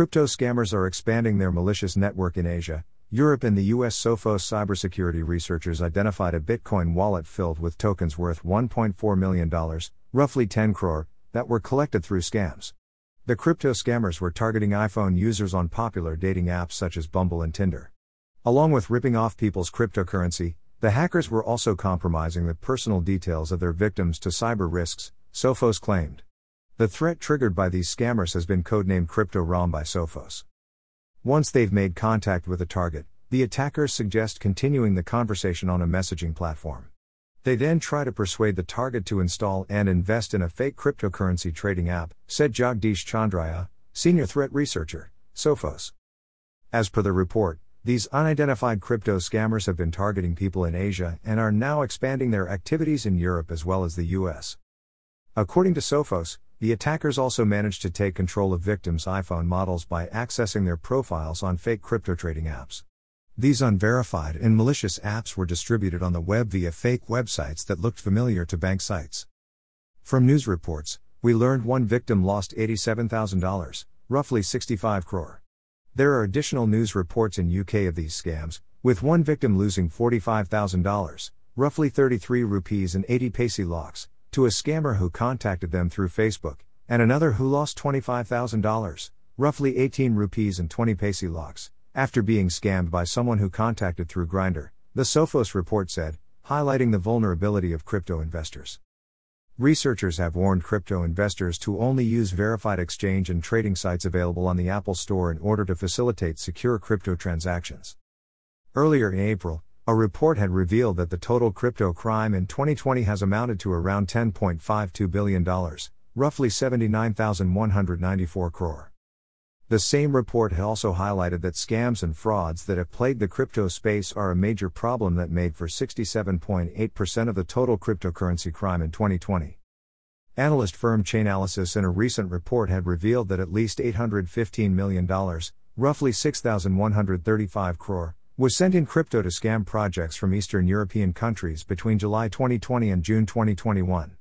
Crypto scammers are expanding their malicious network in Asia, Europe, and the US. Sophos cybersecurity researchers identified a Bitcoin wallet filled with tokens worth $1.4 million, roughly 10 crore, that were collected through scams. The crypto scammers were targeting iPhone users on popular dating apps such as Bumble and Tinder. Along with ripping off people's cryptocurrency, the hackers were also compromising the personal details of their victims to cyber risks, Sophos claimed. The threat triggered by these scammers has been codenamed CryptoRom by Sophos. Once they've made contact with a target, the attackers suggest continuing the conversation on a messaging platform. They then try to persuade the target to install and invest in a fake cryptocurrency trading app, said Jagadeesh Chandraiah, senior threat researcher, Sophos. As per the report, these unidentified crypto scammers have been targeting people in Asia and are now expanding their activities in Europe as well as the US. According to Sophos, the attackers also managed to take control of victims' iPhone models by accessing their profiles on fake crypto trading apps. These unverified and malicious apps were distributed on the web via fake websites that looked familiar to bank sites. From news reports, we learned one victim lost $87,000, roughly 65 crore. There are additional news reports in UK of these scams, with one victim losing $45,000, roughly 33 rupees and 80 paise lakhs, to a scammer who contacted them through Facebook, and another who lost $25,000, roughly 18 rupees and 20 paise lakhs, after being scammed by someone who contacted through Grindr, the Sophos report said, highlighting the vulnerability of crypto investors. Researchers have warned crypto investors to only use verified exchange and trading sites available on the Apple Store in order to facilitate secure crypto transactions. Earlier in April, a report had revealed that the total crypto crime in 2020 has amounted to around $10.52 billion, roughly 79,194 crore. The same report had also highlighted that scams and frauds that have plagued the crypto space are a major problem that made for 67.8% of the total cryptocurrency crime in 2020. Analyst firm Chainalysis in a recent report had revealed that at least $815 million, roughly 6,135 crore, was sent in crypto to scam projects from Eastern European countries between July 2020 and June 2021.